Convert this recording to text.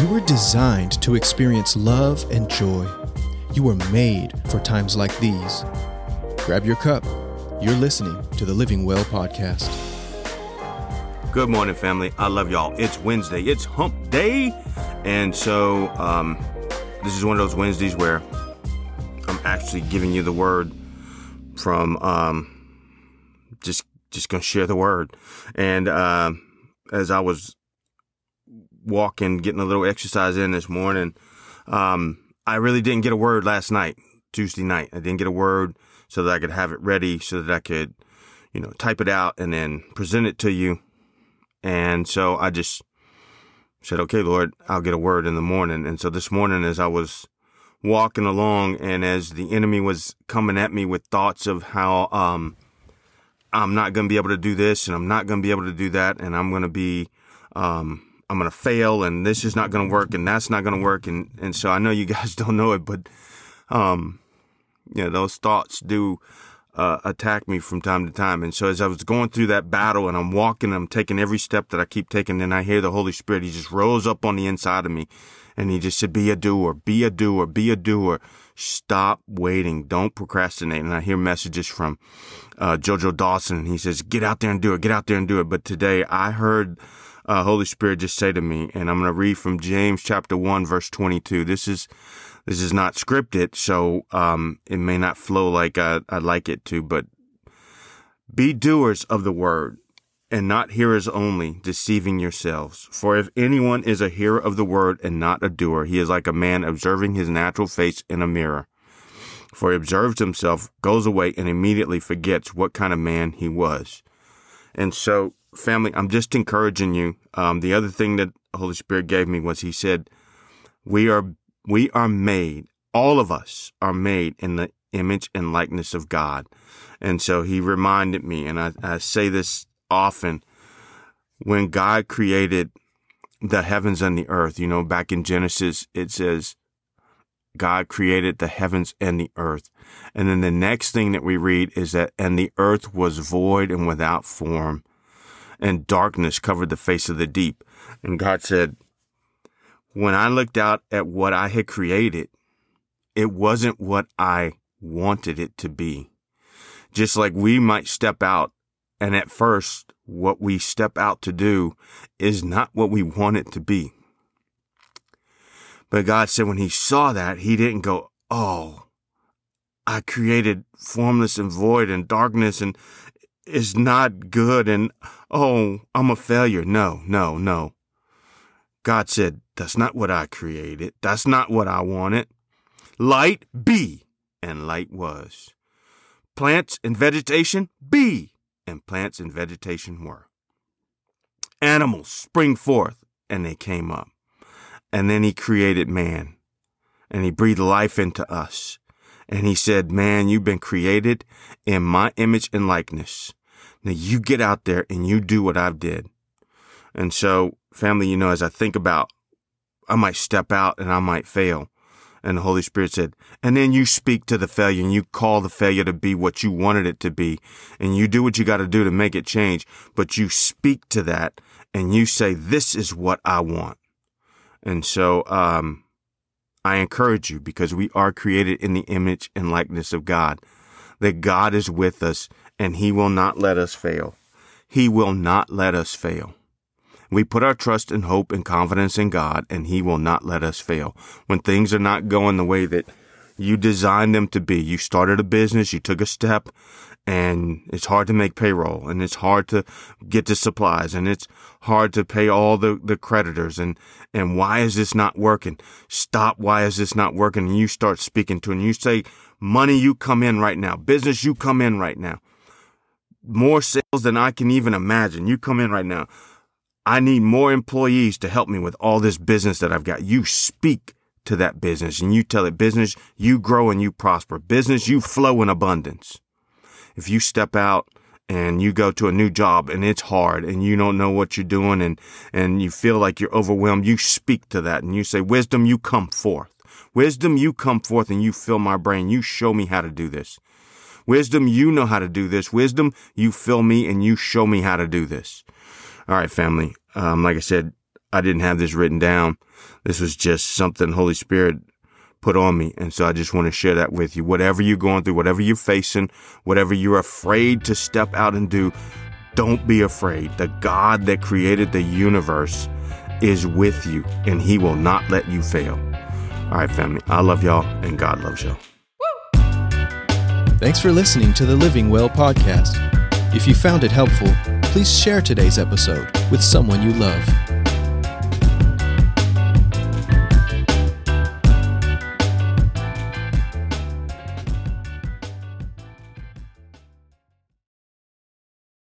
You were designed to experience love and joy. You were made for times like these. Grab your cup. You're listening to the Living Well podcast. Good morning, family. I love y'all. It's Wednesday. It's hump day. And so, um, this is one of those Wednesdays where I'm actually giving you the word from, um, just, just gonna share the word. And, uh, as I was walking, getting a little exercise in this morning, um, I really didn't get a word last night, Tuesday night. I didn't get a word so that I could have it ready so that I could, you know, type it out and then present it to you and so I just said, okay, Lord, I'll get a word in the morning. And so this morning, as I was walking along and as the enemy was coming at me with thoughts of how, um, I'm not going to be able to do this and I'm not going to be able to do that. And I'm going to be, um, I'm to fail and this is not to work and that's not to work. And, and so I know you guys don't know it, but, um, you know, those thoughts do, uh, attack me from time to time. And so as I was going through that battle and I'm walking, I'm taking every step that I keep taking, and I hear the Holy Spirit, He just rose up on the inside of me and He just said, be a doer, be a doer, be a doer. Stop waiting. Don't procrastinate. And I hear messages from, uh, Jojo Dawson. He says, get out there and do it. Get out there and do it. But today I heard, uh, Holy Spirit just say to me, and I'm going to read from James chapter one, verse 22. This is, this is not scripted, so um, it may not flow like I, I'd like it to, but be doers of the word and not hearers only, deceiving yourselves. For if anyone is a hearer of the word and not a doer, he is like a man observing his natural face in a mirror. For he observes himself, goes away, and immediately forgets what kind of man he was. And so, family, I'm just encouraging you. Um, the other thing that the Holy Spirit gave me was He said, "We are we are made, all of us are made in the image and likeness of God. And so he reminded me, and I, I say this often, when God created the heavens and the earth, you know, back in Genesis, it says, God created the heavens and the earth. And then the next thing that we read is that, and the earth was void and without form, and darkness covered the face of the deep. And God said, when I looked out at what I had created, it wasn't what I wanted it to be. Just like we might step out and at first what we step out to do is not what we want it to be. But God said when he saw that, he didn't go, Oh, I created formless and void and darkness and it's not good and oh, I'm a failure. No, no, no. God said, That's not what I created. That's not what I wanted. Light be, and light was. Plants and vegetation be, and plants and vegetation were. Animals spring forth, and they came up. And then he created man, and he breathed life into us. And he said, Man, you've been created in my image and likeness. Now you get out there and you do what I've did. And so, family, you know, as I think about, I might step out and I might fail. And the Holy Spirit said, and then you speak to the failure and you call the failure to be what you wanted it to be. And you do what you got to do to make it change. But you speak to that and you say, this is what I want. And so, um, I encourage you because we are created in the image and likeness of God, that God is with us and he will not let us fail. He will not let us fail. We put our trust and hope and confidence in God, and He will not let us fail. When things are not going the way that you designed them to be, you started a business, you took a step, and it's hard to make payroll, and it's hard to get the supplies, and it's hard to pay all the, the creditors, and, and why is this not working? Stop, why is this not working? And you start speaking to, and you say, money, you come in right now. Business, you come in right now. More sales than I can even imagine. You come in right now. I need more employees to help me with all this business that I've got. You speak to that business and you tell it, business, you grow and you prosper. Business, you flow in abundance. If you step out and you go to a new job and it's hard and you don't know what you're doing and, and you feel like you're overwhelmed, you speak to that and you say, wisdom, you come forth. Wisdom, you come forth and you fill my brain. You show me how to do this. Wisdom, you know how to do this. Wisdom, you fill me and you show me how to do this. All right, family. Um, like I said, I didn't have this written down. This was just something Holy Spirit put on me. And so I just want to share that with you. Whatever you're going through, whatever you're facing, whatever you're afraid to step out and do, don't be afraid. The God that created the universe is with you and he will not let you fail. All right, family. I love y'all and God loves y'all. Thanks for listening to the Living Well podcast. If you found it helpful, please share today's episode with someone you love.